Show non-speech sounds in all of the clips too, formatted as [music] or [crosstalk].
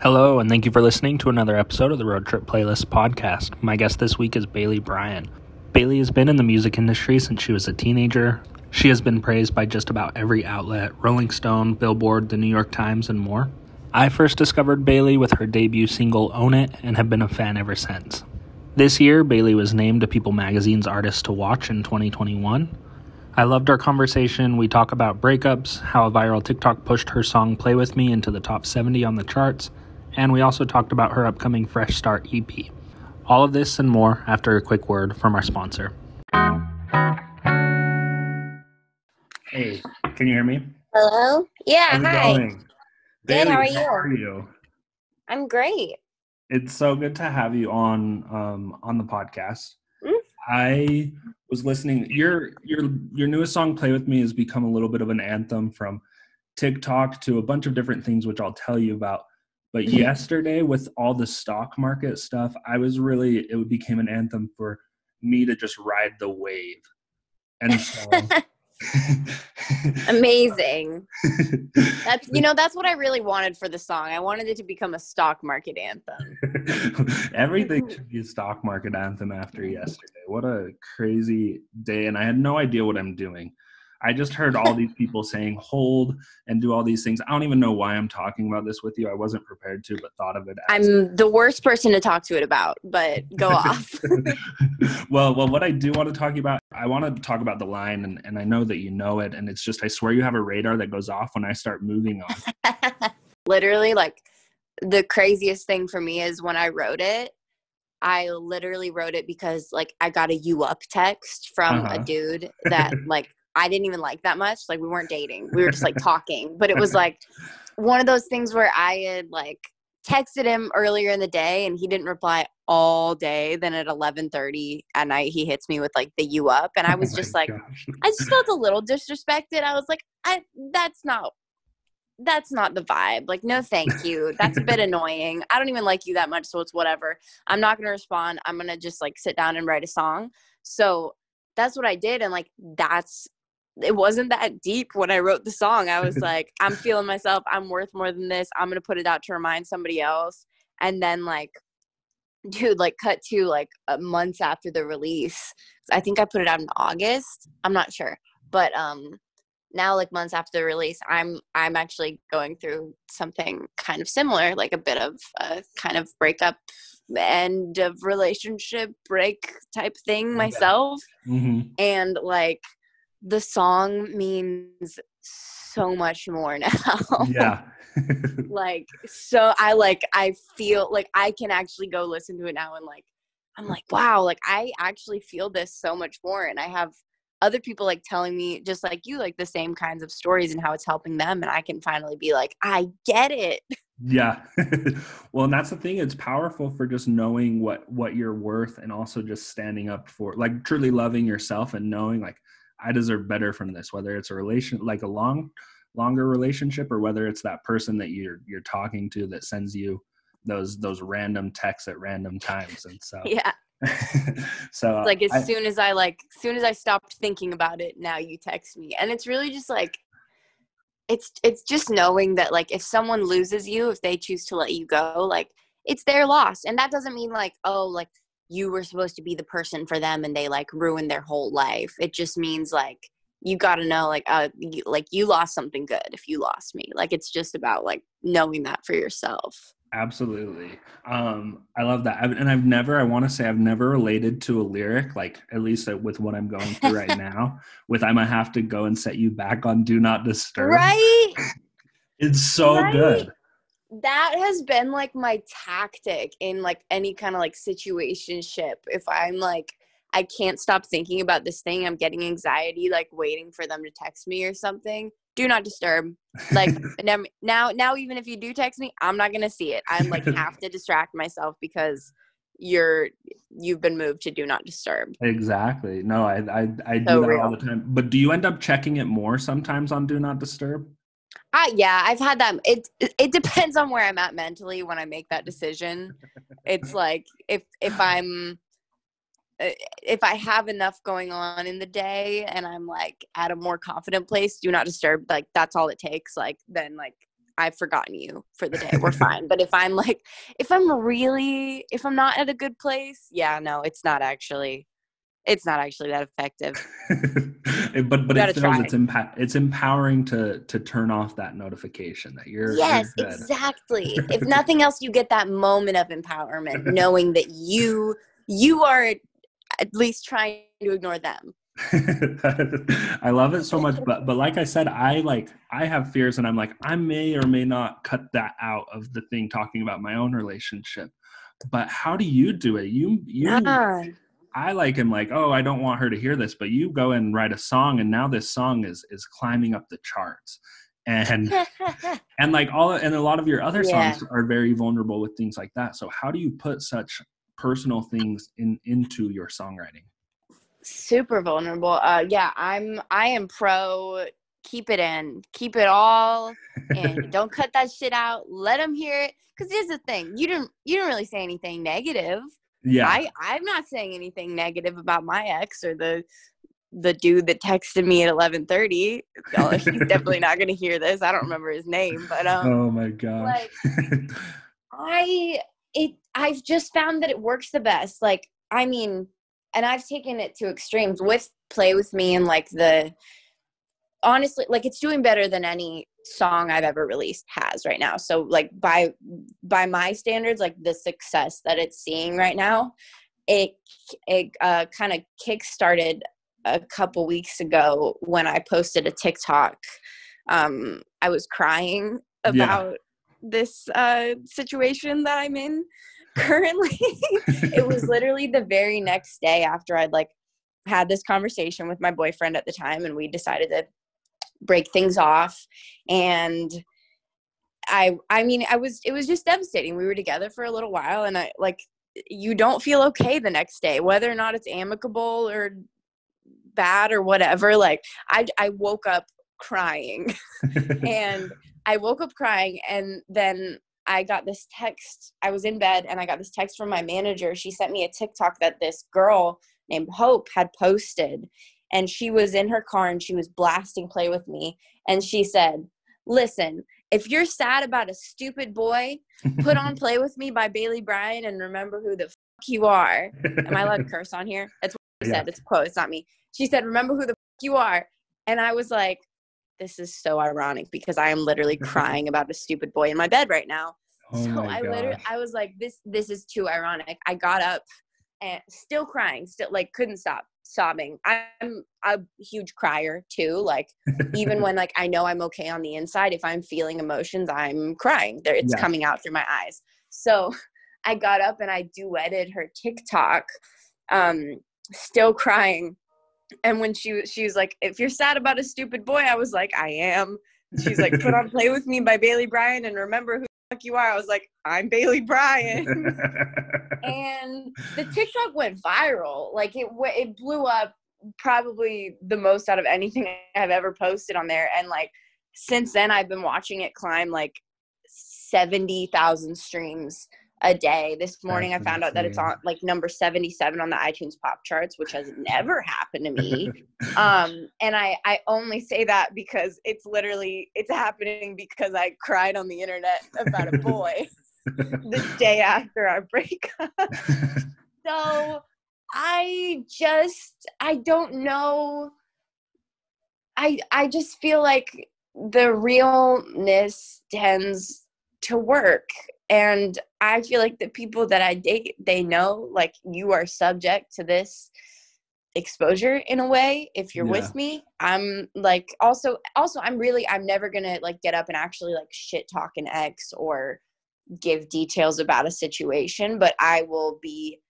Hello, and thank you for listening to another episode of the Road Trip Playlist podcast. My guest this week is Bailey Bryan. Bailey has been in the music industry since she was a teenager. She has been praised by just about every outlet Rolling Stone, Billboard, the New York Times, and more. I first discovered Bailey with her debut single Own It and have been a fan ever since. This year, Bailey was named to People Magazine's Artist to Watch in 2021. I loved our conversation. We talk about breakups, how a viral TikTok pushed her song Play With Me into the top 70 on the charts, and we also talked about her upcoming Fresh Start EP. All of this and more after a quick word from our sponsor. Hey, can you hear me? Hello? Yeah, How's hi. going? Good, how are Bailey, you? are you? I'm great. It's so good to have you on um, on the podcast. Mm. I was listening. Your your your newest song, "Play with Me," has become a little bit of an anthem from TikTok to a bunch of different things, which I'll tell you about. But Mhm. yesterday, with all the stock market stuff, I was really it became an anthem for me to just ride the wave. And so, [laughs] Amazing. That's you know, that's what I really wanted for the song. I wanted it to become a stock market anthem. [laughs] Everything should be a stock market anthem after yesterday. What a crazy day. And I had no idea what I'm doing. I just heard all these people saying hold and do all these things. I don't even know why I'm talking about this with you. I wasn't prepared to, but thought of it as I'm the worst person to talk to it about, but go [laughs] off. [laughs] well, well, what I do want to talk about, I want to talk about the line, and, and I know that you know it, and it's just I swear you have a radar that goes off when I start moving on. [laughs] literally, like the craziest thing for me is when I wrote it. I literally wrote it because like I got a you up text from Uh-huh. a dude that like I didn't even like that much. Like we weren't dating. We were just like talking. But it was like one of those things where I had like texted him earlier in the day and he didn't reply all day. Then at eleven thirty at night he hits me with like the you up and I oh was Oh just like gosh. I just felt a little disrespected. I was like, I that's not that's not the vibe. Like, no, thank you. That's a bit [laughs] annoying. I don't even like you that much, so it's whatever. I'm not gonna respond. I'm gonna just like sit down and write a song. So that's what I did, and like that's it wasn't that deep when I wrote the song. I was [laughs] like, I'm feeling myself. I'm worth more than this. I'm gonna put it out to remind somebody else. And then like, [laughs] dude, like cut to like months after the release. I think I put it out in August. I'm not sure, but um, now like months after the release, I'm I'm actually going through something kind of similar, like a bit of a kind of breakup, end of relationship break type thing myself Mhm. and like the song means so much more [laughs] now. Yeah. like so i like i feel like i can actually go listen to it now and like i'm like wow like i actually feel this so much more. And i have other people like telling me just like you like the same kinds of stories and how it's helping them and i can finally be like i get it. Yeah. [laughs] Well and that's the thing it's powerful for just knowing what what you're worth and also just standing up for like truly loving yourself and knowing like i deserve better from this whether it's a relation like a long longer relationship or whether it's that person that you're you're talking to that sends you those those random texts at random times. And so [laughs] yeah. [laughs] so uh, like as I- soon as i like as soon as i stopped thinking about it now you text me. And it's really just like it's it's just knowing that like if someone loses you if they choose to let you go like it's their loss. And that doesn't mean like oh like you were supposed to be the person for them and they like ruined their whole life it just means like you got to know like uh you, like you lost something good if you lost me like it's just about like knowing that for yourself Absolutely. Um, I love that. I've, and I've never, I want to say, I've never related to a lyric, like at least uh, with what I'm going through right [laughs] now, with I'm going to have to go and set you back on Do Not Disturb. right [laughs] It's so Right? good. That has been like my tactic in like any kind of like situationship if i'm like i can't stop thinking about this thing i'm getting anxiety like waiting for them to text me or something do not disturb like [laughs] now now even if you do text me i'm not gonna see it i'm like [laughs] have to distract myself because you're you've been moved to do not disturb exactly. No, I, I, I do So that all the time. But do you end up checking it more sometimes on Do Not Disturb? I, yeah, I've had that. It it depends on where I'm at mentally when I make that decision. It's [laughs] like if if I'm uh, if I have enough going on in the day and I'm like at a more confident place, do not disturb. Like that's all it takes. Like then like I've forgotten you for the day. We're fine. But if I'm like, if I'm really, if I'm not at a good place, yeah, no, it's not actually, it's not actually that effective. [laughs] but but it feels it's empa- it's empowering to to turn off that notification that you're yes you're exactly. if [laughs] nothing else, you get that moment of empowerment, knowing that you you are at least trying to ignore them. [laughs] I love it so much, but but like I said, I like I have fears, and I'm like I may or may not cut that out of the thing talking about my own relationship. But how do you do it? You you yeah. I like am like oh I don't want her to hear this, but you go and write a song, and now this song is is climbing up the charts, and [laughs] and like all and a lot of your other yeah. songs are very vulnerable with things like that. So how do you put such personal things in into your songwriting? super vulnerable uh yeah i'm i am pro keep it in keep it all and [laughs] don't cut that shit out let them hear it because here's the thing you didn't you didn't really say anything negative yeah. I i'm not saying anything negative about my ex or the the dude that texted me at 11:30 he's [laughs] definitely not going to hear this. I don't remember his name but um oh my god like i it i've just found that it works the best. Like i mean and I've taken it to extremes with Play With Me and like the honestly like it's doing better than any song I've ever released has right now. So like by by my standards, like the success that it's seeing right now, it it uh, kind of kick-started a couple weeks ago when I posted a TikTok. Um, I was crying about yeah. this uh, situation that I'm in [laughs] currently it was literally the very next day after I'd like had this conversation with my boyfriend at the time and we decided to break things off and I I mean I was it was just devastating. We were together for a little while and I like you don't feel okay the next day whether or not it's amicable or bad or whatever like I I woke up crying [laughs] and I woke up crying and then I got this text. I was in bed and I got this text from my manager. She sent me a TikTok that this girl named Hope had posted. And she was in her car and she was blasting Play With Me. And she said, Listen, if you're sad about a stupid boy, put on [laughs] Play With Me by Bailey Bryan and remember who the fuck you are. Am I allowed to [laughs] curse on here? That's what she yeah. said. It's a quote. It's not me. She said, Remember who the fuck you are. And I was like, this is so ironic because I am literally [laughs] crying about a stupid boy in my bed right now. Oh so I gosh. literally I was like, this this is too ironic. I got up and still crying, still like couldn't stop sobbing. I'm a huge crier too. Like even [laughs] when like I know I'm okay on the inside, if I'm feeling emotions, I'm crying. There it's yeah. coming out through my eyes. So [laughs] I got up and I duetted her TikTok, um, still crying and when she she was like, "If you're sad about a stupid boy," I was like, "I am." She's like, "Put on [laughs] "Play with Me" by Bailey Bryan, and remember who you are. I was like, I'm Bailey Bryan. [laughs] and the TikTok went viral. Like it it blew up probably the most out of anything I've ever posted on there. And like since then I've been watching it climb like 70,000 streams a day. This morning That's I found insane. out that it's on like number 77 on the iTunes pop charts, which has [laughs] never happened to me. [laughs] um, and I, I only say that because it's literally, it's happening because I cried on the internet about a boy [laughs] the day after our breakup. so I just, I don't know. I, I just feel like the realness tends to work and i feel like the people that i date they know like you are subject to this exposure in a way if you're yeah. with me i'm like also also i'm really i'm never gonna like get up and actually like shit talk an ex or give details about a situation but i will be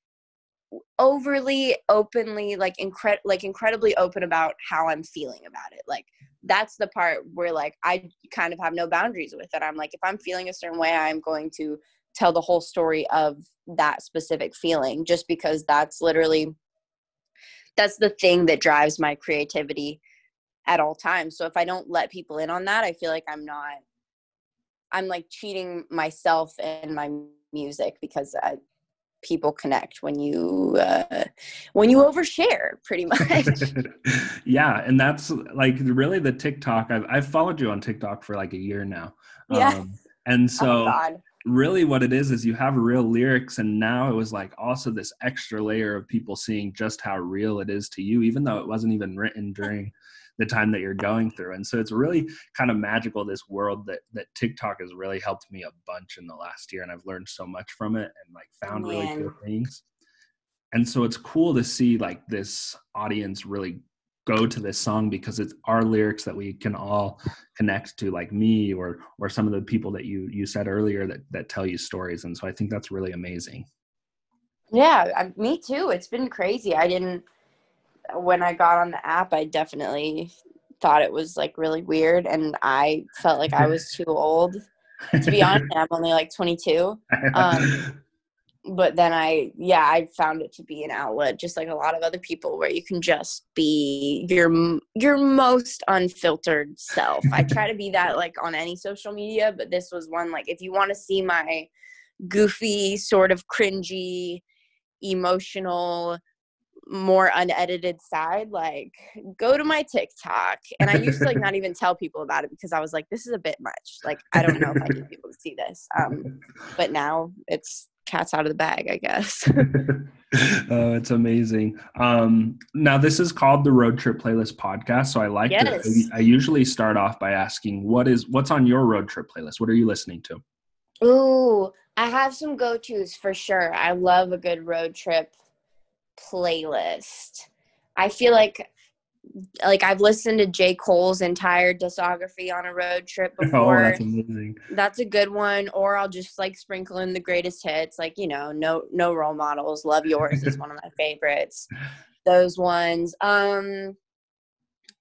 overly openly like incre- like incredibly open about how i'm feeling about it like that's the part where like I kind of have no boundaries with it. I'm like, if I'm feeling a certain way, I'm going to tell the whole story of that specific feeling just because that's literally that's the thing that drives my creativity at all times. So if I don't let people in on that, I feel like I'm not I'm like cheating myself and my music because I people connect when you uh, when you overshare pretty [laughs] much. Yeah and that's like really the tiktok I've, I've followed you on tiktok for like a year now. Yeah. Um, and so oh really what it is is you have real lyrics and now it was like also this extra layer of people seeing just how real it is to you even though it wasn't even written during the time that you're going through. And so it's really kind of magical this world that that tiktok has really helped me a bunch in the last year and i've learned so much from it and like found really cool things. And so it's cool to see like this audience really go to this song because it's our lyrics that we can all connect to like me or or some of the people that you you said earlier that that tell you stories. And so i think that's really amazing. Yeah, I, me too. It's been crazy. I didn't when I got on the app. I definitely thought it was like really weird, and I felt like I was too old. To be honest, I'm only like 22. um, But then I, yeah, I found it to be an outlet, just like a lot of other people, where you can just be your your most unfiltered self. I try to be that like on any social media, but this was one like if you want to see my goofy, sort of cringy, emotional, more unedited side, like go to my TikTok. And I used to like [laughs] not even tell people about it because I was like, this is a bit much. Like I don't know if I need people to see this. Um, but now it's cat's out of the bag, I guess. [laughs] oh, it's amazing. Um, now this is called the Road Trip Playlist podcast. So I like Yes. to. I usually start off by asking, "What is what's on your road trip playlist? What are you listening to?" Ooh, I have some go tos for sure. I love a good road trip playlist. I feel like like I've listened to J. Cole's entire discography on a road trip [laughs] Oh, before. that's amazing. that's a good one or i'll just like sprinkle in the greatest hits like you know no no role models love yours is [laughs] one of my favorites those ones um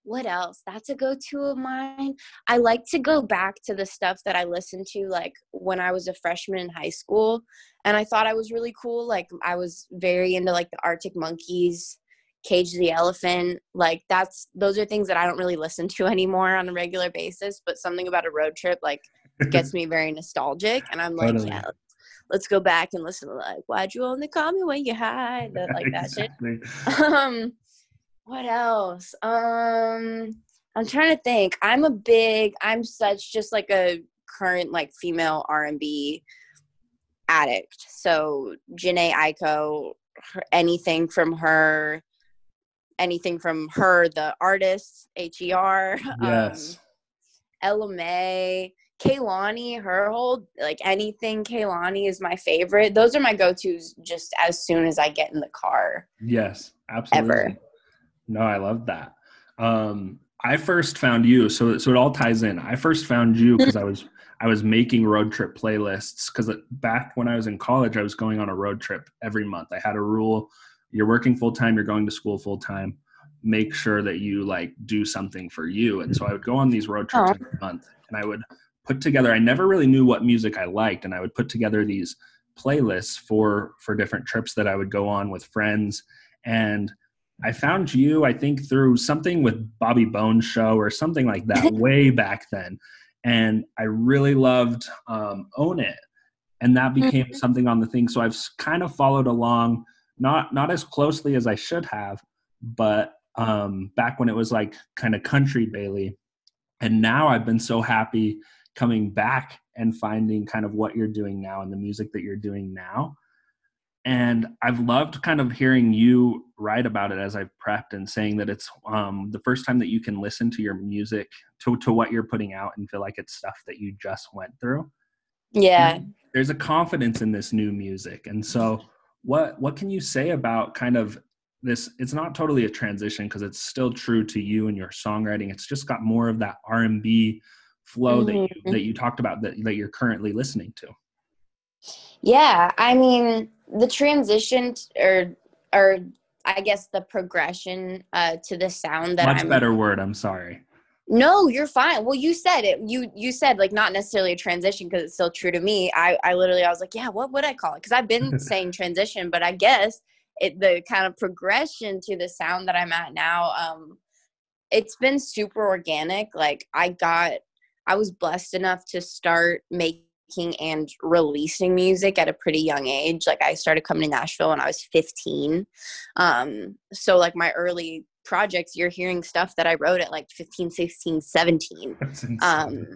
what else? That's a go-to of mine. I like to go back to the stuff that i listened to like when i was a freshman in high school and i thought i was really cool like i was very into like the arctic monkeys cage the elephant like that's those are things that i don't really listen to [laughs] anymore on a regular basis but something about a road trip like gets [laughs] me very nostalgic and i'm like Totally. yeah let's, go back and listen to like why'd you only call me when you hide that, like that shit. [laughs] Um what else um i'm trying to think i'm a big i'm such just like a current like female r&b addict so Jhené Aiko, her, anything from her anything from her the artist her Yes. um Ella Mai Kehlani, her whole like anything Kehlani is my favorite. Those are my go-tos just as soon as I get in the car. Yes, absolutely. Ever. No, I love that. Um, I first found you, so so it all ties in. I first found you [laughs] because I was I was making road trip playlists because back when I was in college, I was going on a road trip every month. I had a rule: you're working full time, you're going to school full time. Make sure that you like do something for you. And so I would go on these road trips every month, and I would put together. I never really knew what music I liked, and I would put together these playlists for for different trips that I would go on with friends and I found you, I think, through something with Bobby Bones show or something like that [laughs] way back then. And I really loved um, Own It. And that became Mhm. something on the thing. So I've kind of followed along, not not as closely as I should have, but um, back when it was like kind of country Bailey. And now I've been so happy coming back and finding kind of what you're doing now and the music that you're doing now and I've loved kind of hearing you write about it as I've prepped and saying that it's um, the first time that you can listen to your music to to what you're putting out and feel like it's stuff that you just went through. Yeah. There's a confidence in this new music, and so what what can you say about kind of this? It's not totally a transition because it's still true to you and your songwriting. It's just got more of that R and B flow that you that you talked about that that you're currently listening to. Yeah, I mean the transition t- or or I guess the progression uh, to the sound that Much I'm better word. I'm sorry. No, you're fine. Well, you said it. You you said like not necessarily a transition because it's still true to me. I I literally I was like, yeah, what would I call it? Because I've been [laughs] saying transition, but I guess it the kind of progression to the sound that I'm at now. Um, it's been super organic. Like I got, I was blessed enough to start making and releasing music at a pretty young age. Like I started coming to Nashville when I was 15. Um, so like my early projects, you're hearing stuff that I wrote at like 15, 16, 17. [laughs] That's insane. Um,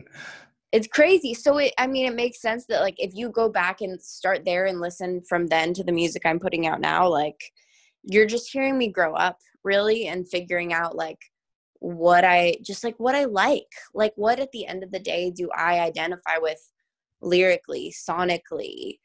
it's crazy so it i mean it makes sense that like if you go back and start there and listen from then to the music i'm putting out now like you're just hearing me grow up really and figuring out like what i just like what i like like what at the end of the day do i identify with lyrically sonically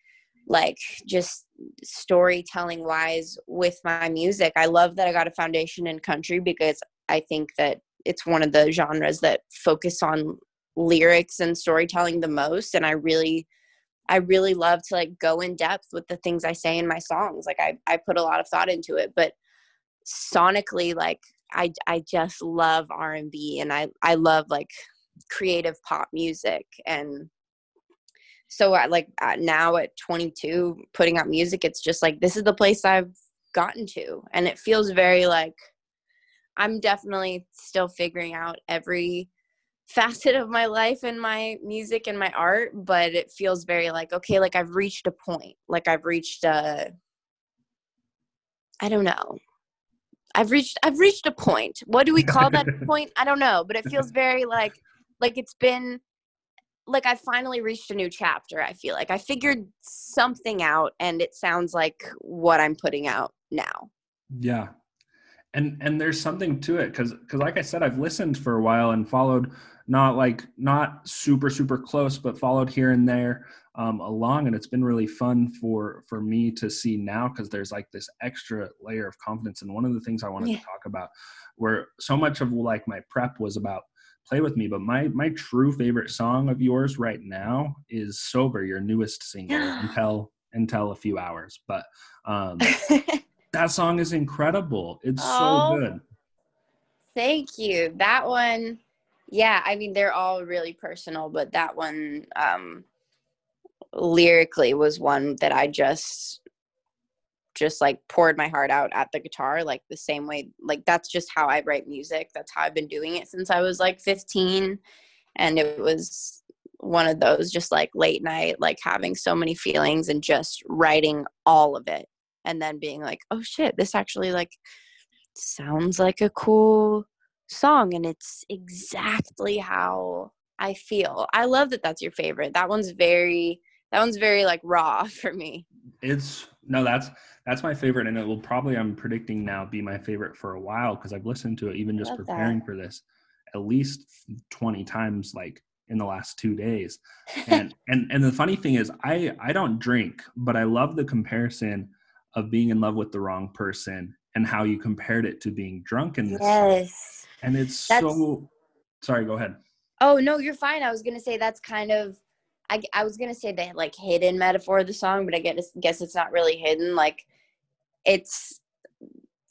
like just storytelling wise with my music. I love that i got a foundation in country because i think that it's one of the genres that focus on lyrics and storytelling the most. And i really i really love to like go in depth with the things i say in my songs. Like i, I put a lot of thought into it but sonically like i i just love r&b and i i love like creative pop music and so I, like now at 22 putting out music it's just like this is the place i've gotten to. And it feels very like i'm definitely still figuring out every [laughs] facet of my life and my music and my art but it feels very like okay like i've reached a point. Like i've reached a i don't know. I've reached i've reached a point. What do we call that [laughs] point? I don't know but it feels very like like it's been like i finally reached a new chapter i feel like. I figured something out and it sounds like what i'm putting out now. Yeah. And and there's something to it because because like i said i've listened for a while and followed not like not super super close but followed here and there um, along and it's been really fun for for me to see now because there's like this extra layer of confidence. And one of the things i wanted yeah. to talk about where so much of like my prep was about play with me but my my true favorite song of yours right now is sober your newest single [gasps] until until a few hours but um [laughs] that song is incredible. It's oh, so good. Thank you. That one yeah i mean they're all really personal but that one um lyrically was one that i just just like poured my heart out at the guitar like the same way like that's just how i write music that's how i've been doing it since i was like 15 and it was one of those just like late night like having so many feelings and just writing all of it and then being like oh shit this actually like sounds like a cool song and it's exactly how I feel. I love that that's your favorite. That one's very that one's very like raw [laughs] for me. It's no that's that's my favorite and it will probably I'm predicting now be my favorite for a while because I've listened to it even just preparing that. for this at least 20 times like in the last 2 days. And [laughs] and and the funny thing is I I don't drink, but I love the comparison of being in love with the wrong person and how you compared it to being drunk in this yes. Song and it's that's, so sorry go ahead oh no you're fine i was gonna say that's kind of i, I was gonna say the like hidden metaphor of the song but i guess, guess it's not really hidden like it's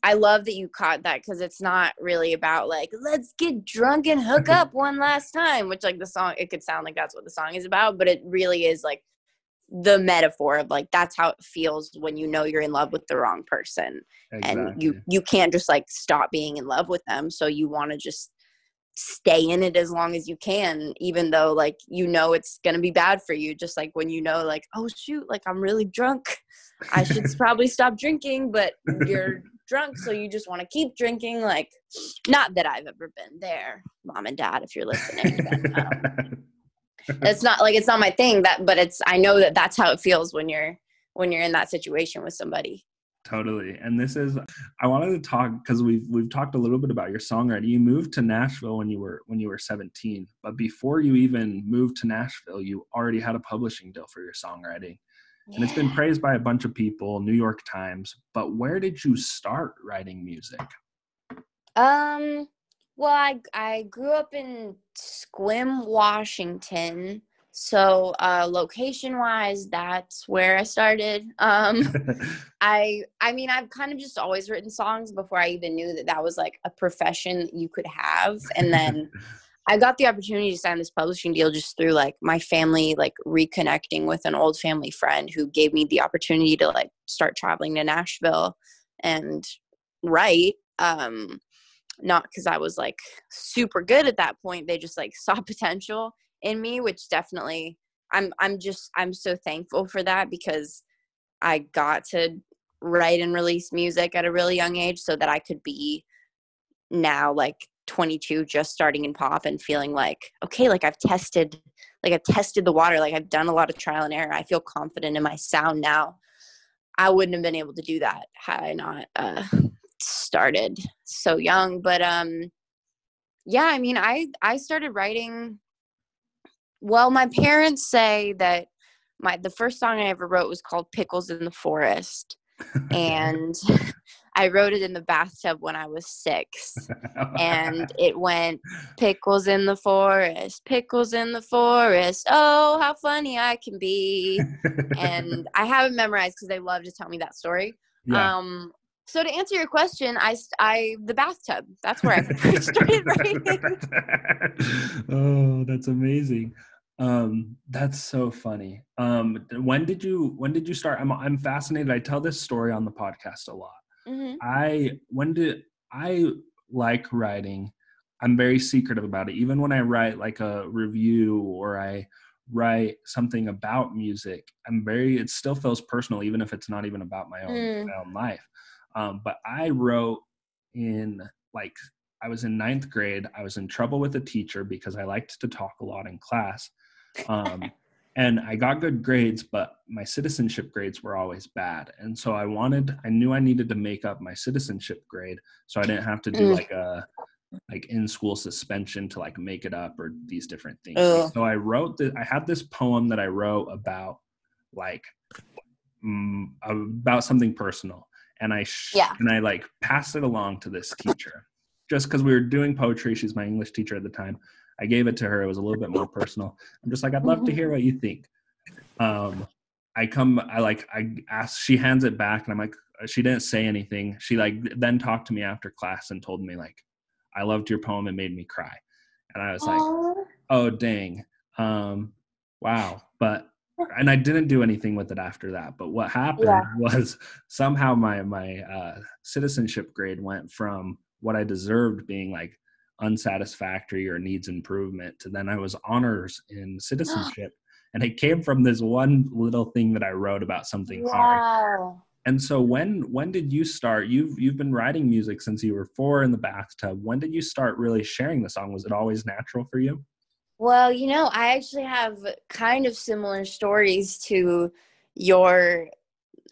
i love that you caught that because it's not really about like let's get drunk and hook up [laughs] one last time which like the song it could sound like that's what the song is about but it really is like the metaphor of like that's how it feels when you know you're in love with the wrong person exactly. and you you can't just like stop being in love with them so you want to just stay in it as long as you can even though like you know it's going to be bad for you just like when you know like oh shoot like I'm really drunk. I should [laughs] probably stop drinking but you're drunk so you just want to keep drinking. Like not that I've ever been there mom and dad if you're listening um, [laughs] it's not like it's not my thing that but it's i know that that's how it feels when you're when you're in that situation with somebody totally and this is i wanted to talk because we've we've talked a little bit about your songwriting you moved to nashville when you were when you were 17 but before you even moved to nashville you already had a publishing deal for your songwriting yeah. and it's been praised by a bunch of people new york times but where did you start writing music um well, I I grew up in Sequim, Washington. So, uh, location wise, that's where I started. Um, [laughs] I I mean, I've kind of just always written songs before I even knew that that was like a profession that you could have. And then [laughs] I got the opportunity to sign this publishing deal just through like my family, like reconnecting with an old family friend who gave me the opportunity to like start traveling to Nashville and write. Um, not because I was like super good at that point. They just like [laughs] saw potential in me, which definitely I'm I'm just I'm so thankful for that because I got to write and release music at a really young age so that I could be now like 22 just starting in pop and feeling like okay like I've tested like I've tested the water, like I've done a lot of trial and error. I feel confident in my sound now. I wouldn't have been able to do that had I not uh, started so young. But um, yeah, I mean, I I started writing. Well, my parents say that my the first song I ever wrote was called "Pickles in the Forest," [laughs] and [laughs] I wrote it in the bathtub when I was six, and [laughs] it went "Pickles in the forest, pickles in the forest. Oh, how funny I can be!" and I have it memorized because they love to tell me that story. Yeah. Um, so to answer your question, I, I the bathtub. That's where I first started writing. oh, that's amazing. Um, that's so funny. Um, when did you when did you start? I'm I'm fascinated. I tell this story on the podcast a lot. Mm-hmm. I when did I like writing? I'm very secretive about it. Even when I write like a review or I write something about music, I'm very it still feels personal, even if it's not even about my own mm. my own life. Um, but I wrote in like I was in ninth grade. I was in trouble with a teacher because I liked to talk a lot in class. Um, and I got good grades, but my citizenship grades were always bad. And so I wanted, I knew I needed to make up my citizenship grade so I didn't have to do mm. like a like in school suspension to like make it up or these different things. So I wrote that I had this poem that I wrote about like um, about something personal and I sh- yeah. and I like passed it along to this teacher just because we were doing poetry. She's my English teacher at the time. I gave it to her. It was a little bit more personal. I'm just like, I'd love to hear what you think. Um, I come, I like, I ask, she hands it back and I'm like, she didn't say anything. She like then talked to me after class and told me like, I loved your poem. It made me cry. And I was like, Aww. oh, dang. Um, wow. But, and I didn't do anything with it after that. But what happened yeah. was somehow my, my, uh, citizenship grade went from what I deserved being like unsatisfactory or needs improvement to then I was honors in ah. citizenship. and it came from this one little thing that I wrote about something wow. hard. And so when when did you start? You've you've been writing music since you were four in the bathtub. When did you start really sharing the song? Was it always natural for you? Well, you know, I actually have kind of similar stories to your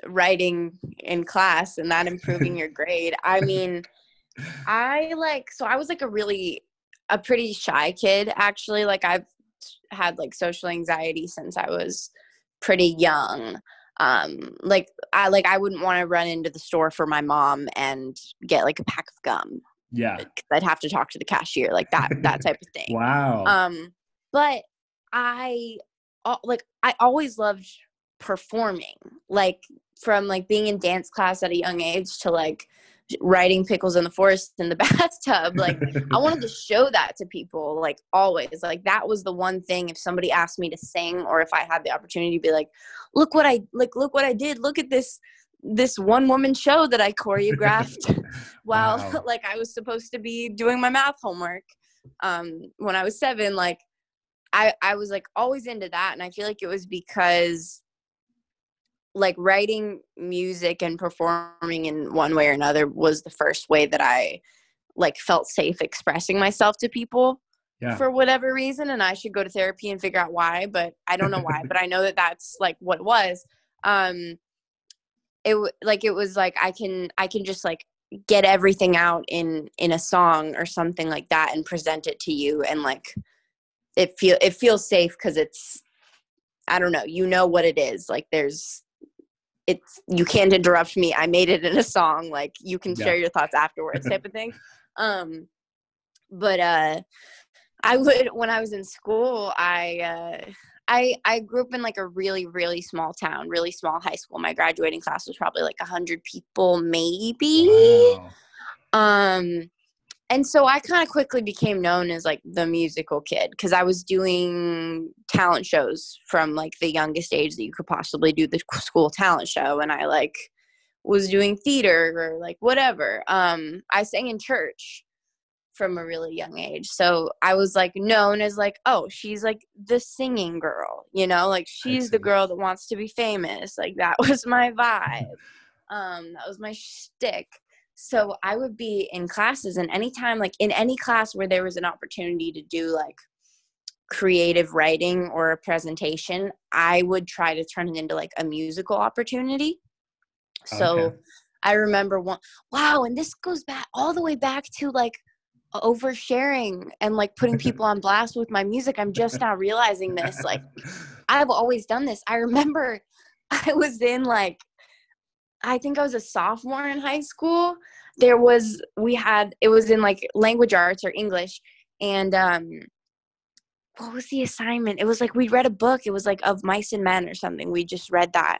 writing in class and that improving [laughs] your grade. I mean, I like so I was like a really a pretty shy kid actually. Like I've had like social anxiety since I was pretty young. Um like I like I wouldn't want to run into the store for my mom and get like a pack of gum. Yeah. I'd have to talk to the cashier like that that type of [laughs] thing. wow. Um but I like I always loved performing. Like from like being in dance class at a young age to like writing pickles in the forest in the [laughs] bathtub. Like i wanted to [laughs] show that to people like always. Like that was the one thing if somebody asked me to sing or if i had the opportunity to be like look what i like look what i did. Look at this this one woman show that i choreographed [laughs] while wow. like i was supposed to be doing my math homework um when i was seven. Like i i was like always into that. And i feel like it was because like writing music and performing in one way or another was the first way that I like felt safe expressing myself to people yeah. for whatever reason and I should go to therapy and figure out why but I don't know why but I know that that's like what it was um it like it was like I can I can just like get everything out in in a song or something like that and present it to you and like it feel it feels safe cuz it's I don't know you know what it is like there's it's you can't interrupt me i made it in a song like you can yeah. share your thoughts afterwards type of thing [laughs] um but uh i would when i was in school i uh I, I grew up in like a really really small town really small high school my graduating class was probably like 100 people maybe wow. um and so I kind of quickly became known as like the musical kid because I was doing talent shows from like the youngest age that you could possibly do the school talent show, and I like was doing theater or like whatever. Um, I sang in church from a really young age, so I was like known as like, oh, she's like the singing girl, you know, like she's the girl that wants to be famous. Like that [laughs] was my vibe. Um, that was my shtick so I would be in classes, and anytime, like in any class where there was an opportunity to do like creative writing or a presentation, I would try to turn it into like a musical opportunity. So Okay. I remember one wow, and this goes back all the way back to like oversharing and like putting [laughs] people on blast with my music. I'm just [laughs] now realizing this. Like [laughs] I've always done this. I remember I was in like I think I was a sophomore in high school. There was we had it was in like language arts or English and um what was the assignment? It was like we read a book. It was like of mice and men or something. We just read that.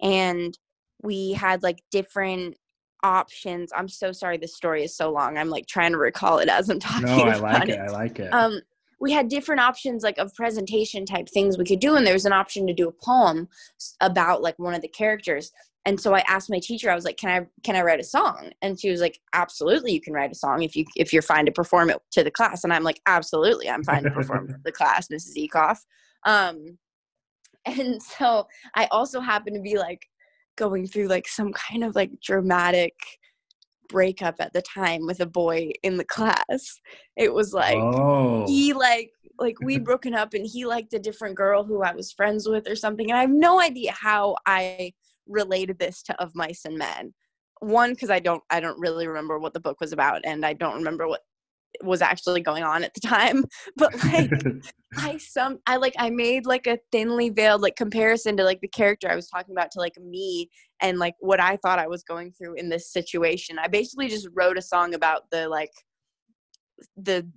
And we had like different options. I'm so sorry this story is so long. I'm like trying to recall it as I'm [laughs] talking no, I like it it. I like it. um, we had different options like of presentation type things we could do and there was an option to do a poem about like one of the characters. And so i asked my teacher i was like can i can i write a song? And she was like absolutely you can write a song if you if you're fine to perform it to the class. And i'm like absolutely i'm fine to perform [laughs] to the class mrs ekoff um and [laughs] so i also happened to be like going through like some kind of like dramatic breakup at the time with a boy in the [laughs] class it was like oh, he like like we'd broken up and he liked a different girl who I was friends with or something. And I have no idea how I related this to Of Mice and Men. One, because I don't I don't really remember what the book was about and I don't remember what was actually going on at the time. [laughs] But like [laughs] I some I like I made like a thinly veiled like comparison to like the character I was talking about to like me and like what I thought I was going through in this situation. I basically just wrote a song about the like the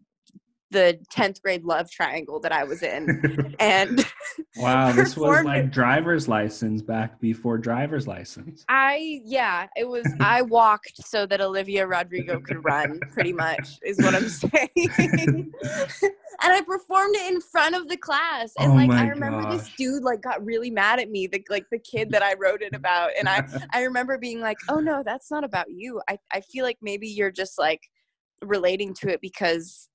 the 10th grade love triangle that I was in and [laughs] wow, [laughs] this was like driver's license back before driver's license. I yeah, it was I walked so that Olivia Rodrigo could run, pretty much, is what I'm [laughs] saying. and I performed it in front of the class. And Oh like I remember this dude like got really mad at me, the like the kid that I wrote it about. And I I remember being like, Oh no, that's not about you. I, I feel like maybe you're just like relating to it because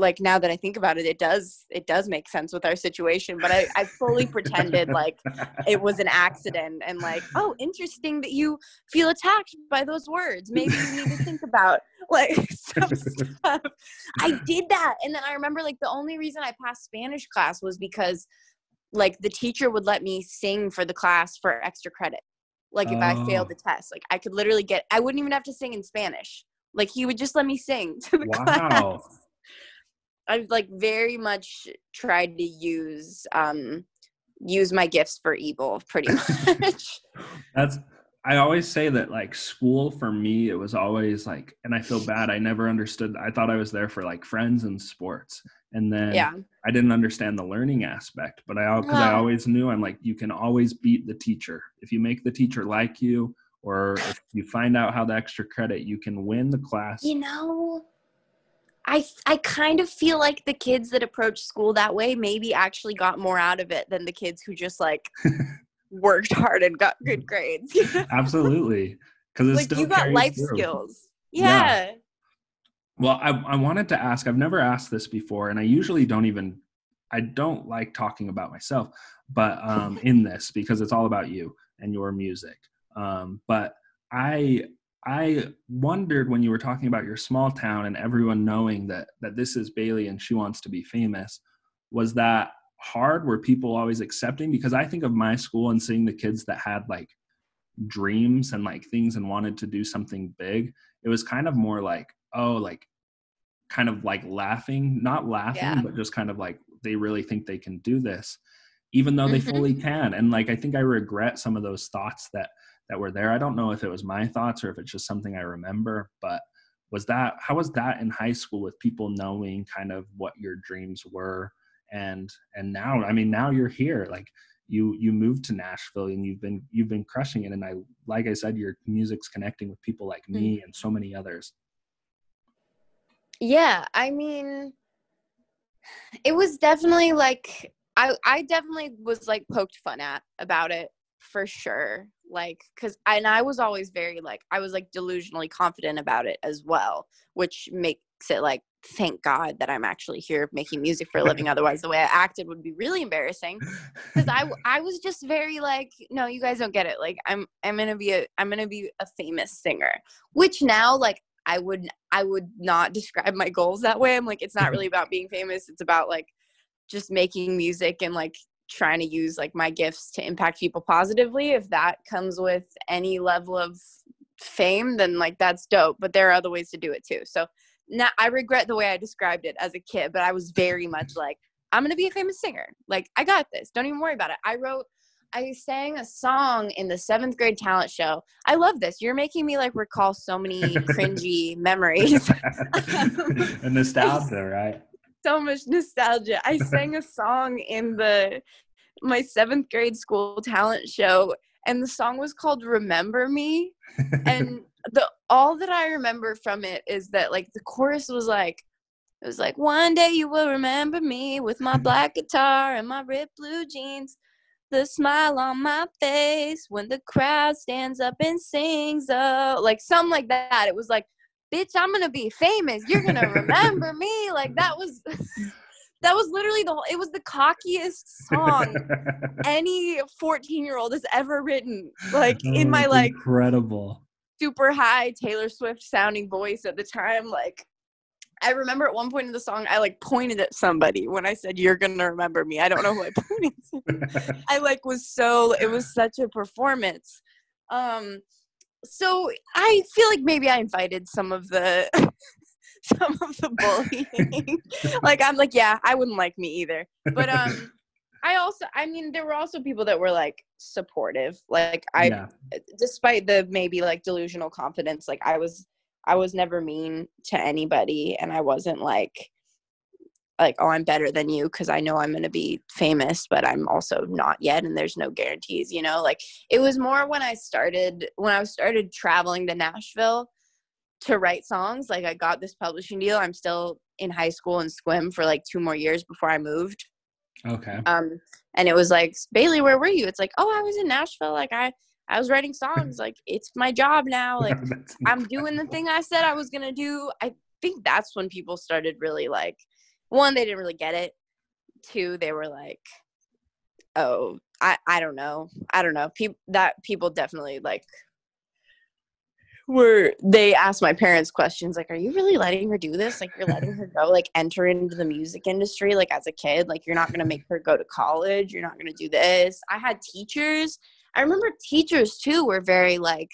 like now that I think about it, it does it does make sense with our situation. But I, I fully pretended like it was an accident and like oh interesting that you feel attacked by those words maybe you need to think about [laughs] like [laughs] some stuff i did that and then i remember like the only reason i passed spanish class was because like the teacher would let me sing for the class for extra credit like if i failed Oh. the test like i could literally get i wouldn't even have to sing in spanish like he would just let me sing to the [laughs] Wow. class i've like very much tried to use um use my gifts for evil pretty [laughs] much. That's I always say that like school for me it was always like and I feel bad I never understood I thought I was there for like friends and sports and then yeah. I didn't understand the learning aspect but I because I always knew I'm like you can always beat the teacher. If you make the teacher like you or if you find out how the extra credit you can win the class. You know I, I kind of feel like the kids that approach school that way maybe actually got more out of it than the kids who just like [laughs] worked hard and got good grades. [laughs] absolutely because like you got life through. skills. Yeah. Yeah. Well, I, I wanted to ask, I've never asked this before, and I usually don't even, I don't like talking about myself, but um, [laughs] in this, because it's all about you and your music. Um, but I, I wondered when you were talking about your small town and everyone knowing that, that this is Bailey and she wants to be famous, was that hard? Were people always accepting? Because I think of my school and seeing the kids that had like dreams and like things and wanted to do something big. It was kind of more like, oh, like kind of like laughing, not laughing, Yeah. but just kind of like they really think they can do this, even though they Mhm. fully can. And like I think I regret some of those thoughts that that were there. I don't know if it was my thoughts or if it's just something I remember, but was that how was that in high school with people knowing kind of what your dreams were and and now I mean now you're here like you you moved to Nashville and you've been you've been crushing it and I like I said your music's connecting with people like me mm. and so many others. Yeah, I mean, it was definitely like I I definitely was like poked fun at about it for sure. Like, cause and I was always very like I was like delusionally confident about it as well, which makes it like thank God that I'm actually here making music for a living. [laughs] Otherwise, the way I acted would be really embarrassing. Because i i was just very like, no, you guys don't get it. Like, I'm I'm gonna be a I'm gonna be a famous singer, which now like I would I would not describe my goals that way. I'm like, it's not really about being famous. It's about like just making music and like trying to use like my gifts to impact people positively if that comes with any level of fame then like that's dope but there are other ways to do it too so now i regret the way i described it as a kid but i was very [laughs] much like i'm gonna be a famous singer like i got this don't even worry about it i wrote I sang a song in the seventh grade talent show. I love this. You're making me like recall so many [laughs] cringy memories. [laughs] and nostalgia, right? So much nostalgia. I sang a song in the my seventh grade school talent show, and the song was called "Remember Me." and [laughs] the all that I remember from it is that like the chorus was like it was like one day you will remember me with my [laughs] black guitar and my ripped blue jeans the smile on my face when the crowd stands up and sings oh like something like that it was like bitch i'm gonna be famous you're gonna remember [laughs] me like that was [laughs] that was literally the whole it was the cockiest song [laughs] any 14 year old has ever written like oh, in my like incredible super high taylor swift sounding voice at the time like I remember at one point in the song, I like pointed at somebody when I said, You're gonna remember me. I don't know who I pointed to. I like was so, it was such a performance. Um, so I feel like maybe I invited some of the [laughs] some of the bullying. [laughs] like I'm like, yeah, I wouldn't like me either. But um [laughs] I also I mean there were also people that were like supportive. Like I yeah. despite the maybe like delusional confidence, like I was I was never mean to anybody and I wasn't like like oh I'm better than you cuz I know I'm going to be famous but I'm also not yet and there's no guarantees, you know? Like it was more when I started when I started traveling to Nashville to write songs, like I got this publishing deal. I'm still in high school and swim for like two more years before I moved. Okay. Um and it was like, "Bailey, where were you?" It's like, "Oh, I was in Nashville. Like I I was writing songs. Like it's my job now. [laughs] Like I'm doing the thing I said I was gonna do. I think that's when people started really like one, they didn't really get it. Two, they were like, oh, I, I don't know. I don't know. People that people definitely like were they asked my parents questions like, Are you really letting her do this? Like you're letting her go like enter into the music industry like as a kid. Like you're not gonna make her go to college, you're not gonna do this. I had teachers I remember teachers too were very like,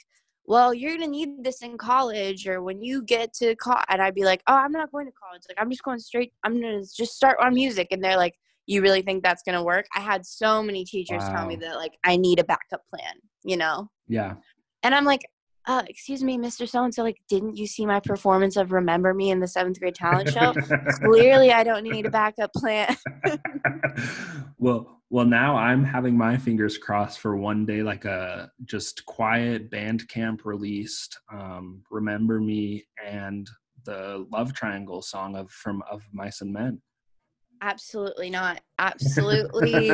well, you're gonna need this in college or when you get to college. And I'd be like, oh, I'm not going to college. Like, I'm just going straight. I'm gonna just start on music. And they're like, you really think that's gonna work? I had so many teachers wow. tell me that like I need a backup plan. You know? Yeah. And I'm like, uh, excuse me, Mr. So and so, like, didn't you see my performance of Remember Me in the seventh grade talent show? Clearly, I don't need a backup plan. [laughs] well, well, now I'm having my fingers crossed for one day, like a just quiet band camp released um, Remember Me and the Love Triangle song of from of Mice and Men. Absolutely not. [laughs] Absolutely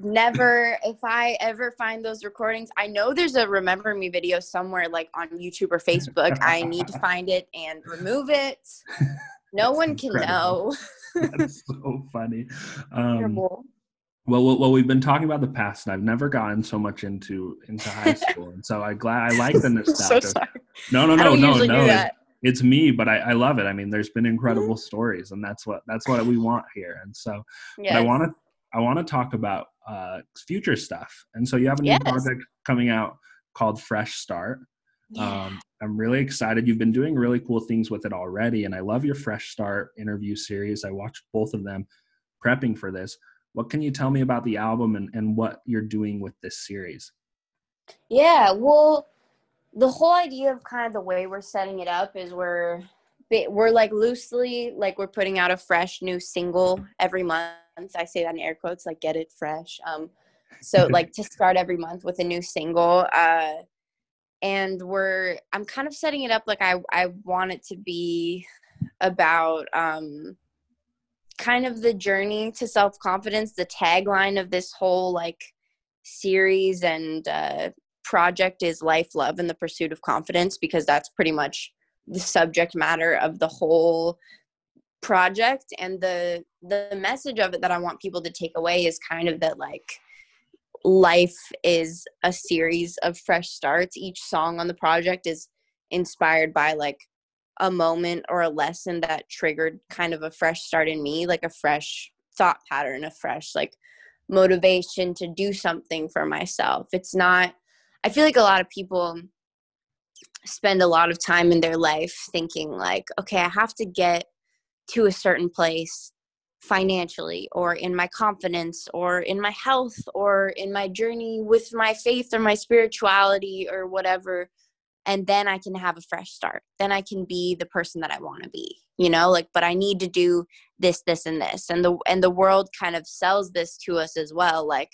never. If I ever find those recordings, I know there's a Remember Me video somewhere like on YouTube or Facebook. I need to find it and remove it. [laughs] No That's one can know. [laughs] That's so funny. Um, well, well, well, we've been talking about the past, and I've never gotten so much into into high school, and so I glad I like the nostalgia. so no, no, no, no, no it's me, but I, I love it. I mean, there's been incredible mm-hmm. stories, and that's what that's what we want here. And so, yes. I want to I want to talk about uh, future stuff. And so, you have a new yes. project coming out called Fresh Start. Yeah. Um, I'm really excited. You've been doing really cool things with it already, and I love your Fresh Start interview series. I watched both of them prepping for this. What can you tell me about the album and, and what you're doing with this series? Yeah, well, the whole idea of kind of the way we're setting it up is we're we're like loosely like we're putting out a fresh new single every month. I say that in air quotes, like get it fresh. Um, so [laughs] like to start every month with a new single. Uh, and we're I'm kind of setting it up like I I want it to be about um kind of the journey to self confidence, the tagline of this whole like series and uh, project is life, love, and the pursuit of confidence because that's pretty much the subject matter of the whole project. And the the message of it that I want people to take away is kind of that like life is a series of fresh starts. Each song on the project is inspired by like a moment or a lesson that triggered kind of a fresh start in me like a fresh thought pattern a fresh like motivation to do something for myself. It's not i feel like a lot of people spend a lot of time in their life thinking like okay i have to get to a certain place financially or in my confidence or in my health or in my journey with my faith or my spirituality or whatever and then I can have a fresh start. Then I can be the person that I want to be. You know, like but I need to do this this and this. And the and the world kind of sells this to us as well like,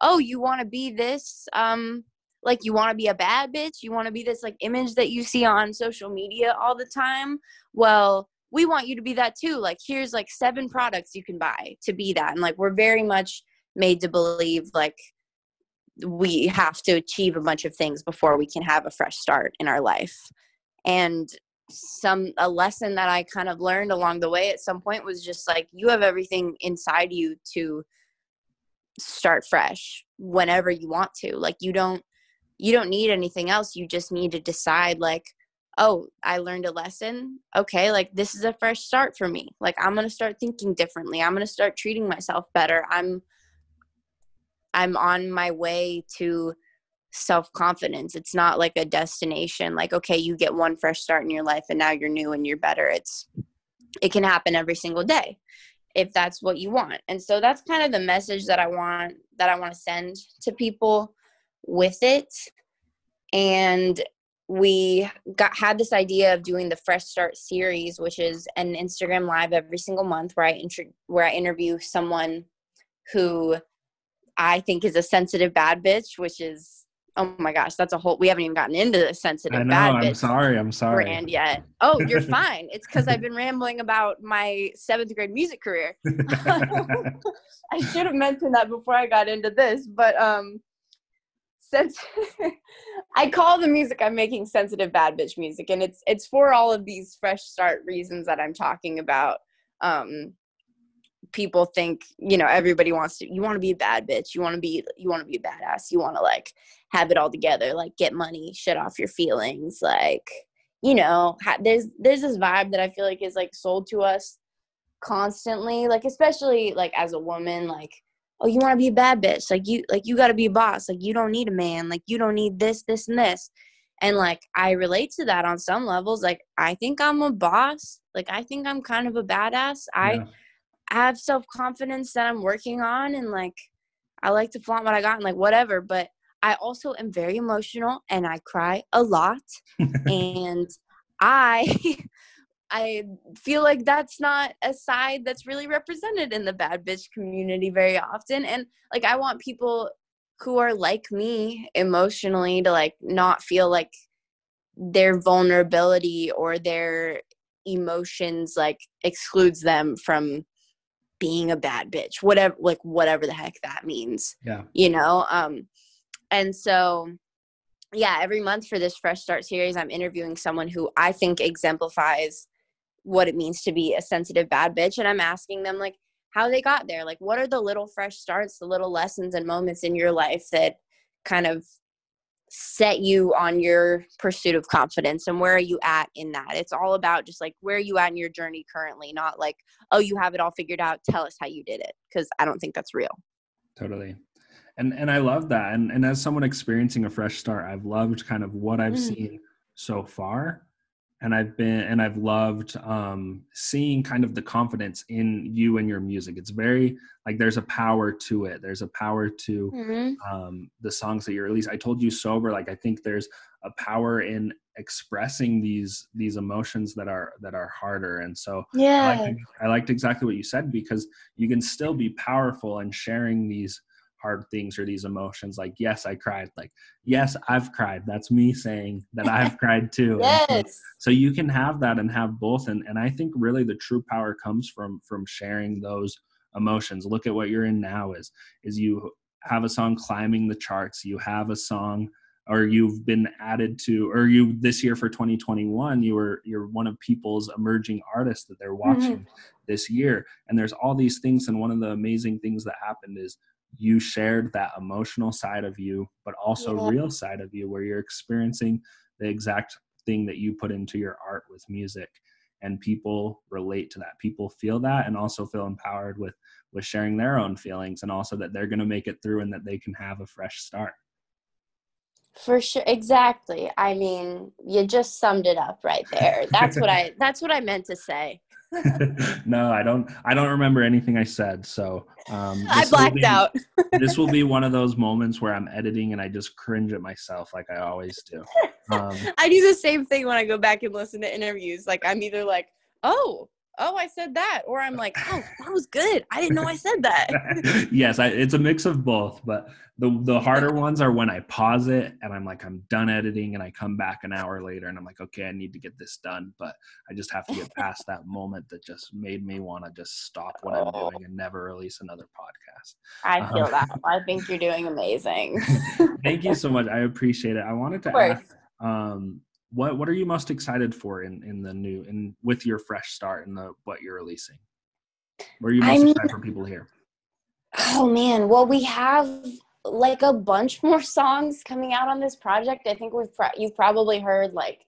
"Oh, you want to be this um like you want to be a bad bitch, you want to be this like image that you see on social media all the time." Well, we want you to be that too. Like, here's like seven products you can buy to be that. And like, we're very much made to believe like we have to achieve a bunch of things before we can have a fresh start in our life. And some a lesson that I kind of learned along the way at some point was just like you have everything inside you to start fresh whenever you want to. Like you don't you don't need anything else. You just need to decide like oh, I learned a lesson. Okay, like this is a fresh start for me. Like I'm going to start thinking differently. I'm going to start treating myself better. I'm I'm on my way to self-confidence. It's not like a destination like okay, you get one fresh start in your life and now you're new and you're better. It's it can happen every single day if that's what you want. And so that's kind of the message that I want that I want to send to people with it. And we got had this idea of doing the fresh start series which is an instagram live every single month where i inter- where i interview someone who i think is a sensitive bad bitch which is oh my gosh that's a whole we haven't even gotten into the sensitive I know, bad I'm bitch sorry. I'm sorry. brand yet oh you're [laughs] fine it's because i've been rambling about my seventh grade music career [laughs] [laughs] i should have mentioned that before i got into this but um [laughs] I call the music I'm making sensitive bad bitch music, and it's it's for all of these fresh start reasons that I'm talking about. Um, people think you know everybody wants to. You want to be a bad bitch. You want to be you want to be a badass. You want to like have it all together, like get money, shut off your feelings, like you know. Ha- there's there's this vibe that I feel like is like sold to us constantly, like especially like as a woman, like oh you want to be a bad bitch. Like you like you got to be a boss. Like you don't need a man. Like you don't need this this and this. And like i relate to that on some levels. Like i think i'm a boss. Like i think i'm kind of a badass. I Yeah. have self-confidence that i'm working on and like i like to flaunt what i got and like whatever. But i also am very emotional and i cry a lot. [laughs] And i [laughs] i feel like that's not a side that's really represented in the bad bitch community very often and like i want people who are like me emotionally to like not feel like their vulnerability or their emotions like excludes them from being a bad bitch whatever like whatever the heck that means yeah. you know um and so yeah every month for this fresh start series i'm interviewing someone who i think exemplifies what it means to be a sensitive bad bitch and i'm asking them like how they got there like what are the little fresh starts the little lessons and moments in your life that kind of set you on your pursuit of confidence and where are you at in that it's all about just like where are you at in your journey currently not like oh you have it all figured out tell us how you did it because i don't think that's real Totally. And and I love that. And and as someone experiencing a fresh start, I've loved kind of what I've Mm. seen so far. And I've been and I've loved um seeing kind of the confidence in you and your music. It's very like there's a power to it. There's a power to mm-hmm. um the songs that you release. I told you sober, like I think there's a power in expressing these these emotions that are that are harder. And so I yeah liked, I liked exactly what you said because you can still be powerful in sharing these hard things or these emotions. Like, yes, I cried. Like, yes, I've cried. That's me saying that I've [laughs] cried too. So- yes So you can have that and have both. And and I think really the true power comes from from sharing those emotions. Look at what you're in now is is you have a song climbing the charts. You have a song or you've been added to or you this year for 2021 you were you're one of people's emerging artists that they're mm-hmm. watching this year and there's all these things and one of the amazing things that happened is you shared that emotional side of you but also Yeah. real side of you where you're experiencing the exact thing that you put into your art with music and people relate to that people feel that and also feel empowered with with sharing their own feelings and also that they're going to make it through and that they can have a fresh start. For sure, exactly. I mean, you just summed it up right there. That's what I. [laughs] That's what I meant to say. [laughs] no, I don't. I don't remember anything I said. So um, [laughs] I blacked be, out. this will be one of those [laughs] moments where I'm editing and I just cringe at myself, like I always do. Um, I do the same thing when I go back and listen to interviews. Like I'm either like, "Oh, oh, I said that, or I'm like, oh, [laughs] that was good. I didn't know I said that. [laughs] yes, I, it's a mix of both, but the the harder [laughs] ones are when I pause it and I'm like, I'm done editing, and I come back an hour later and I'm like, okay, I need to get this done, but I just have to get past that moment that just made me want to just stop what I'm oh. doing and never release another podcast. I feel um, that. I think you're doing amazing. thank you so much. I appreciate it. I wanted to ask. Um, what what are you most excited for in in the new and with your fresh start and the what you're releasing? What are you most I mean, excited for people here? Oh man, well we have like a bunch [laughs] more songs coming out on this project. I think we've pro- you've probably heard like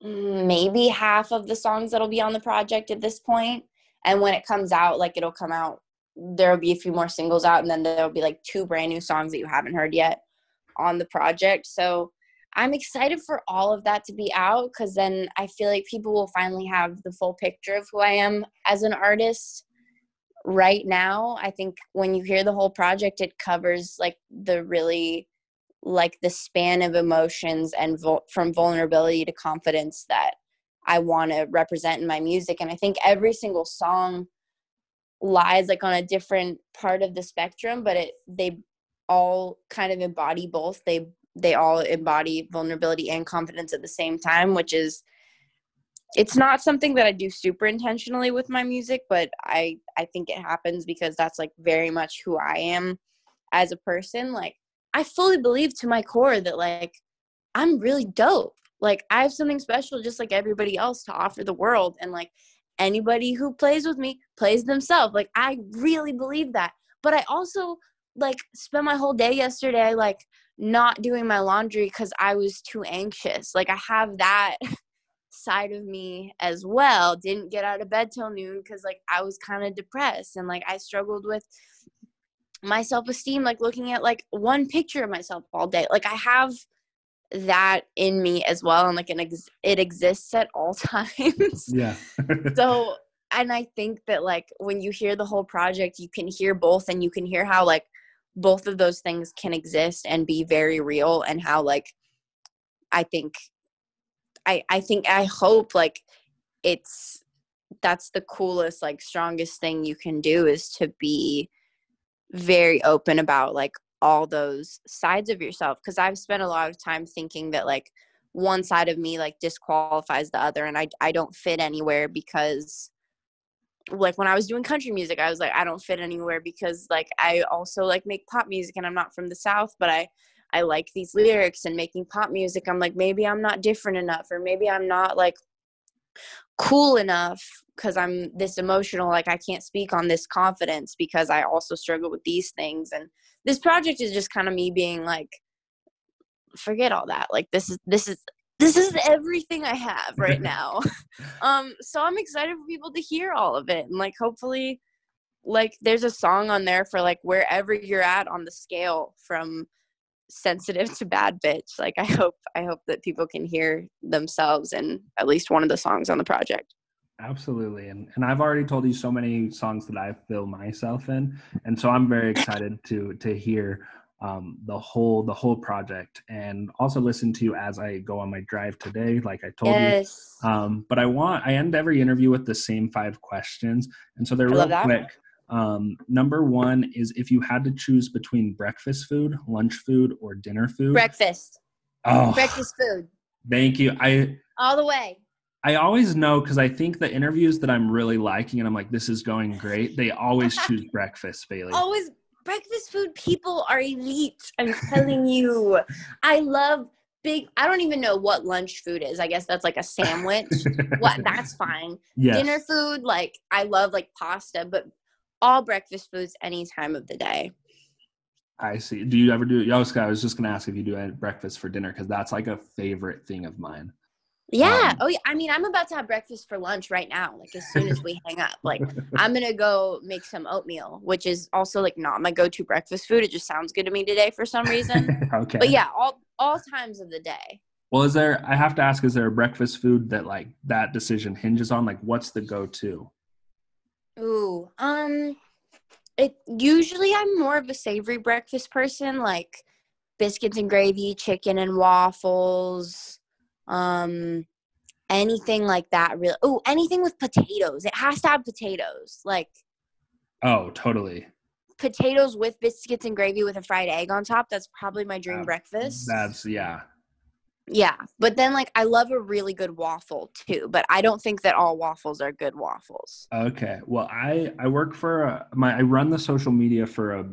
maybe half of the songs that'll be on the project at this point. And when it comes out, like it'll come out, there'll be a few more singles out, and then there'll be like two brand new songs that you haven't heard yet on the project. So I'm excited for all of that to be out because then I feel like people will finally have the full picture of who I am as an artist. Right now, I think when you hear the whole project, it covers like the really like the span of emotions and from vulnerability to confidence that I want to represent in my music. And I think every single song lies like on a different part of the spectrum, but it they all kind of embody both. They they all embody vulnerability and confidence at the same time which is it's not something that i do super intentionally with my music but i i think it happens because that's like very much who i am as a person. Like i fully believe to my core that like i'm really dope. Like i have something special just like everybody else to offer the world and like anybody who plays with me plays themselves. Like i really believe that. But i also like spent my whole day yesterday like not doing my laundry because I was too anxious. Like I have that [laughs] side of me as well. Didn't get out of bed till noon because like I was kind of depressed and like I struggled with my self esteem, like looking at like one picture of myself all day. Like I have that in me as well and like an ex- it exists at all [laughs] times. Yeah. [laughs] so and I think that like when you hear the whole project, you can hear both and you can hear how like both of those things can exist and be very real and how like i think i i think i hope like it's that's the coolest like strongest thing you can do is to be very open about like all those sides of yourself. Because i've spent a lot of time thinking that like one side of me like disqualifies the other and i i don't fit anywhere because like when I was doing country music, I was like, I don't fit anywhere because like I also like make pop music and I'm not from the South, but I I like these lyrics and making pop music. I'm like, maybe I'm not different enough, or maybe I'm not like cool enough because I'm this emotional. Like I can't speak on this confidence because I also struggle with these things. And this project is just kind of me being like, forget all that. Like this is this is this is everything I have right [laughs] now. um, so I'm excited for people to hear all of it and like hopefully like there's a song on there for like wherever you're at on the scale from sensitive to bad bitch. Like I hope I hope that people can hear themselves in at least one of the songs on the project. Absolutely. And and I've already told you so many songs that I feel myself in. And so I'm very excited to to hear um, the whole the whole project and also listen to as I go on my drive today, like I told yes. you. Um, but I want I end every interview with the same five questions, and so they're I real quick. Um, number one is if you had to choose between breakfast food, lunch food, or dinner food. Breakfast. Oh, breakfast food. Thank you. I all the way. I always know because I think the interviews that I'm really liking and I'm like, this is going great. They always [laughs] choose breakfast, Bailey. Always breakfast food people are elite. I'm telling you. I love big I don't even know what lunch food is. I guess that's like a sandwich. what [laughs] that's fine. Yes. Dinner food, like I love like pasta, but all breakfast foods any time of the day. I see. Do you ever do? I was, I was just gonna ask if you do breakfast for dinner because that's like a favorite thing of mine. Yeah. Um, oh, yeah. I mean, I'm about to have breakfast for lunch right now. Like as soon as we hang up, like I'm gonna go make some oatmeal, which is also like not my go-to breakfast food. It just sounds good to me today for some reason. [laughs] okay. but yeah, all all times of the day. Well, is there? I have to ask: Is there a breakfast food that like that decision hinges on? Like, what's the go-to? Ooh, um, it usually I'm more of a savory breakfast person, like biscuits and gravy, chicken and waffles, um, anything like that. Really, oh, anything with potatoes. It has to have potatoes, like Oh, totally. potatoes with biscuits and gravy with a fried egg on top. That's probably my dream Uh, breakfast. That's yeah. yeah, but then like I love a really good waffle too, but I don't think that all waffles are good waffles. Okay. Well, I I work for a, my I run the social media for a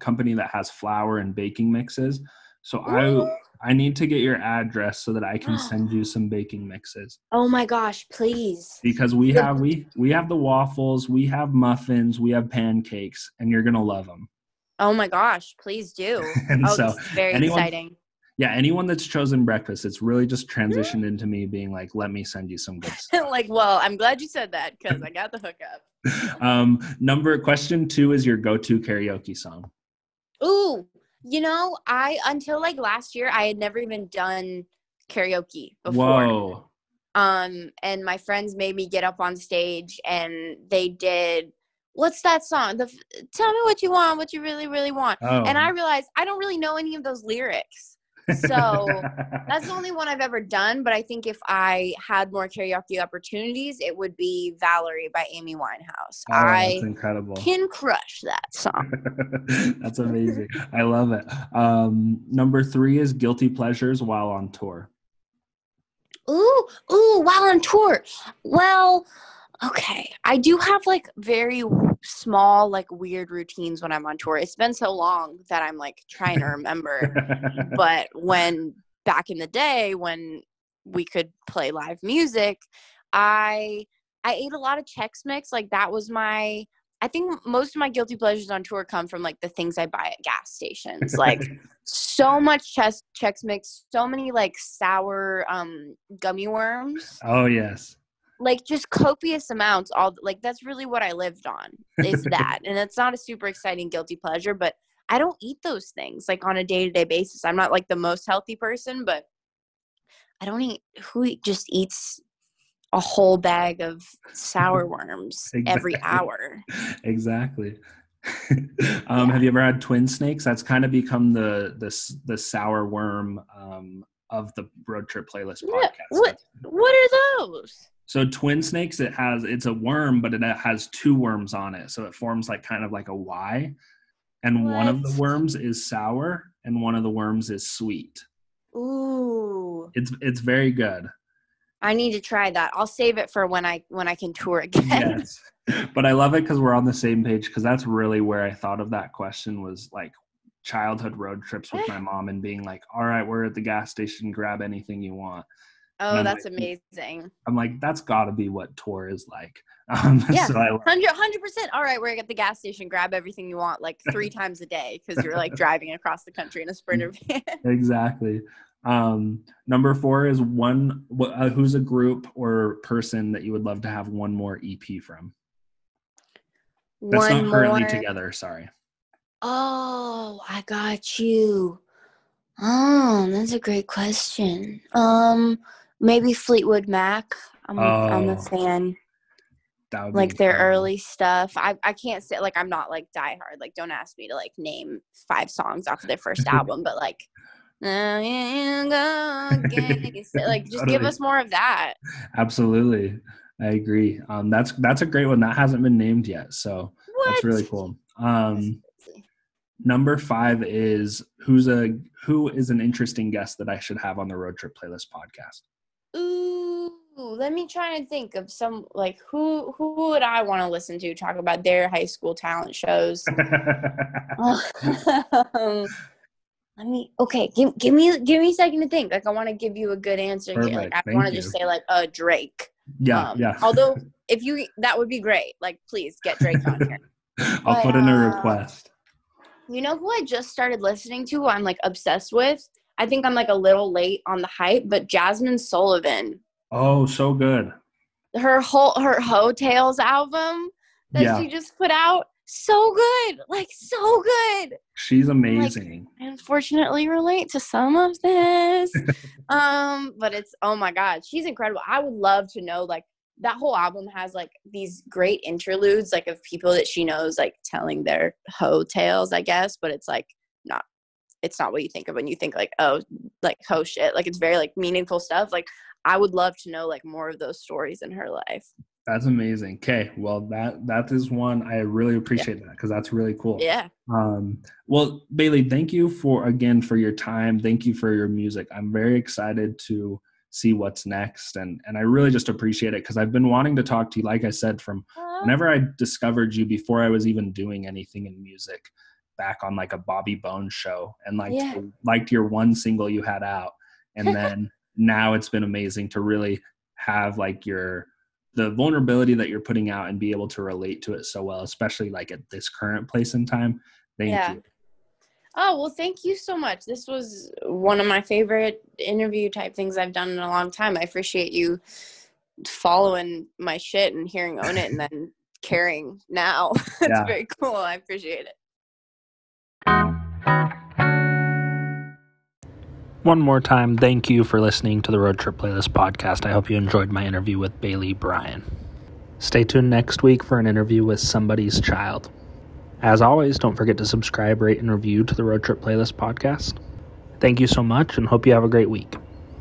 company that has flour and baking mixes. So Ooh. I I need to get your address so that I can [gasps] send you some baking mixes Oh my gosh, please. because we have we we have the waffles, we have muffins, we have pancakes, and you're gonna love them. Oh my gosh, please do. [laughs] And Oh, so very anyone- exciting. yeah, anyone that's chosen breakfast, it's really just [laughs] transitioned into me being like, let me send you some good [laughs] stuff. like, well, I'm glad you said that because I got the hookup. um, number question two is your go-to karaoke song. Ooh, you know, I until like last year, I had never even done karaoke before. Whoa. Um, and my friends made me get up on stage, and they did. What's that song? The tell me what you want, what you really, really want. Oh. And I realized I don't really know any of those lyrics. So [laughs] that's the only one I've ever done. But I think if I had more karaoke opportunities, it would be Valerie by Amy Winehouse. Oh, I that's incredible. can crush that song. [laughs] that's amazing. I love it. Um, number three is guilty pleasures while on tour. Ooh, ooh, while on tour. Well, okay. I do have like very small, like weird routines when I'm on tour. It's been so long that I'm like trying to remember. [laughs] but when back in the day when we could play live music, I I ate a lot of Chex Mix. Like that was my I think most of my guilty pleasures on tour come from like the things I buy at gas stations. Like [laughs] so much Chex Chex Mix, so many like sour um gummy worms. oh yes. Like just copious amounts all like that's really what I lived on. Is [laughs] that. and it's not a super exciting guilty pleasure, but I don't eat those things like on a day-to-day basis. I'm not like the most healthy person, but I don't eat who just eats a whole bag of sour [laughs] worms every hour. exactly. [laughs] um, Have you ever had twin snakes? That's kind of become the the the sour worm um, of the road trip playlist Yeah, podcast. what what are those? So twin snakes, it has it's a worm, but it has two worms on it, so it forms like kind of like a Y. And one of the worms is sour, and one of the worms is sweet. Ooh. It's it's very good. I need to try that. I'll save it for when I when I can tour again. yes [laughs] but i love it because we're on the same page because that's really where i thought of that question was like childhood road trips with eh. my mom and being like all right we're at the gas station grab anything you want Oh, that's like- amazing. i'm like that's gotta be what tour is like [laughs] um, Yeah. so I, love- 100 percent. All right, we're at the gas station. Grab everything you want, like three [laughs] times a day, because you're like driving across the country in a sprinter [laughs] van. exactly um number four is one uh, who's a group or person that you would love to have one more ep from that's One not currently more. together sorry Oh, I got you. Oh, that's a great question. Um, maybe Fleetwood Mac. I'm I'm Oh, a fan. that would be Like their incredible. early stuff. I I can't say like I'm not like diehard. Like don't ask me to like name five songs off of their first [laughs] album, but like. "Now you go again," you say, like just give us more of that. Absolutely. I agree. Um, that's that's a great one. That hasn't been named yet, so What? that's really cool. Um, number five is who's a who is an interesting guest that I should have on the road trip playlist podcast. Ooh, let me try and think of some like who who would I want to listen to talk about their high school talent shows. [laughs] um, let me okay, give, give me give me a second to think. Like I want to give you a good answer here. Like Perfect, I want to just say like uh Drake. yeah, Um, yeah. Although if you that would be great. Like please get Drake on here. [laughs] I'll but, put in a uh, request. You know who I just started listening to? I'm like obsessed with. I think I'm like a little late on the hype, but Jazmine Sullivan, Oh, so good. her whole her Heaux Tales album that Yeah. she just put out, so good, like so good. She's amazing. I unfortunately relate to some of this. [laughs] um, but it's oh my god, she's incredible. I would love to know like that whole album has like these great interludes like of people that she knows like telling their ho tales, I guess, but it's like it's not what you think of when you think like oh like ho shit. Like it's very like meaningful stuff. Like I would love to know like more of those stories in her life. That's amazing. Okay, well that that is one I really appreciate that because that's really cool. Yeah. Um, well, Bailey, thank you for again for your time. Thank you for your music. I'm very excited to see what's next, and and I really just appreciate it because I've been wanting to talk to you. Like I said, from whenever I discovered you before I was even doing anything in music, back on like a Bobby Bones show, and like Yeah. liked your one single you had out, and [laughs] then now it's been amazing to really have like your the vulnerability that you're putting out and be able to relate to it so well, especially like at this current place in time. Thank Yeah. you. Oh, well, thank you so much. This was one of my favorite interview type things I've done in a long time. I appreciate you following my shit and hearing own it and then [laughs] caring now. [laughs] it's Yeah. very cool. I appreciate it. One more time, thank you for listening to the Road Trip Playlist podcast. I hope you enjoyed my interview with Bailey Bryan. Stay tuned next week for an interview with Somebody's Child. As always, don't forget to subscribe, rate, and review to the Road Trip Playlist podcast. Thank you so much and hope you have a great week.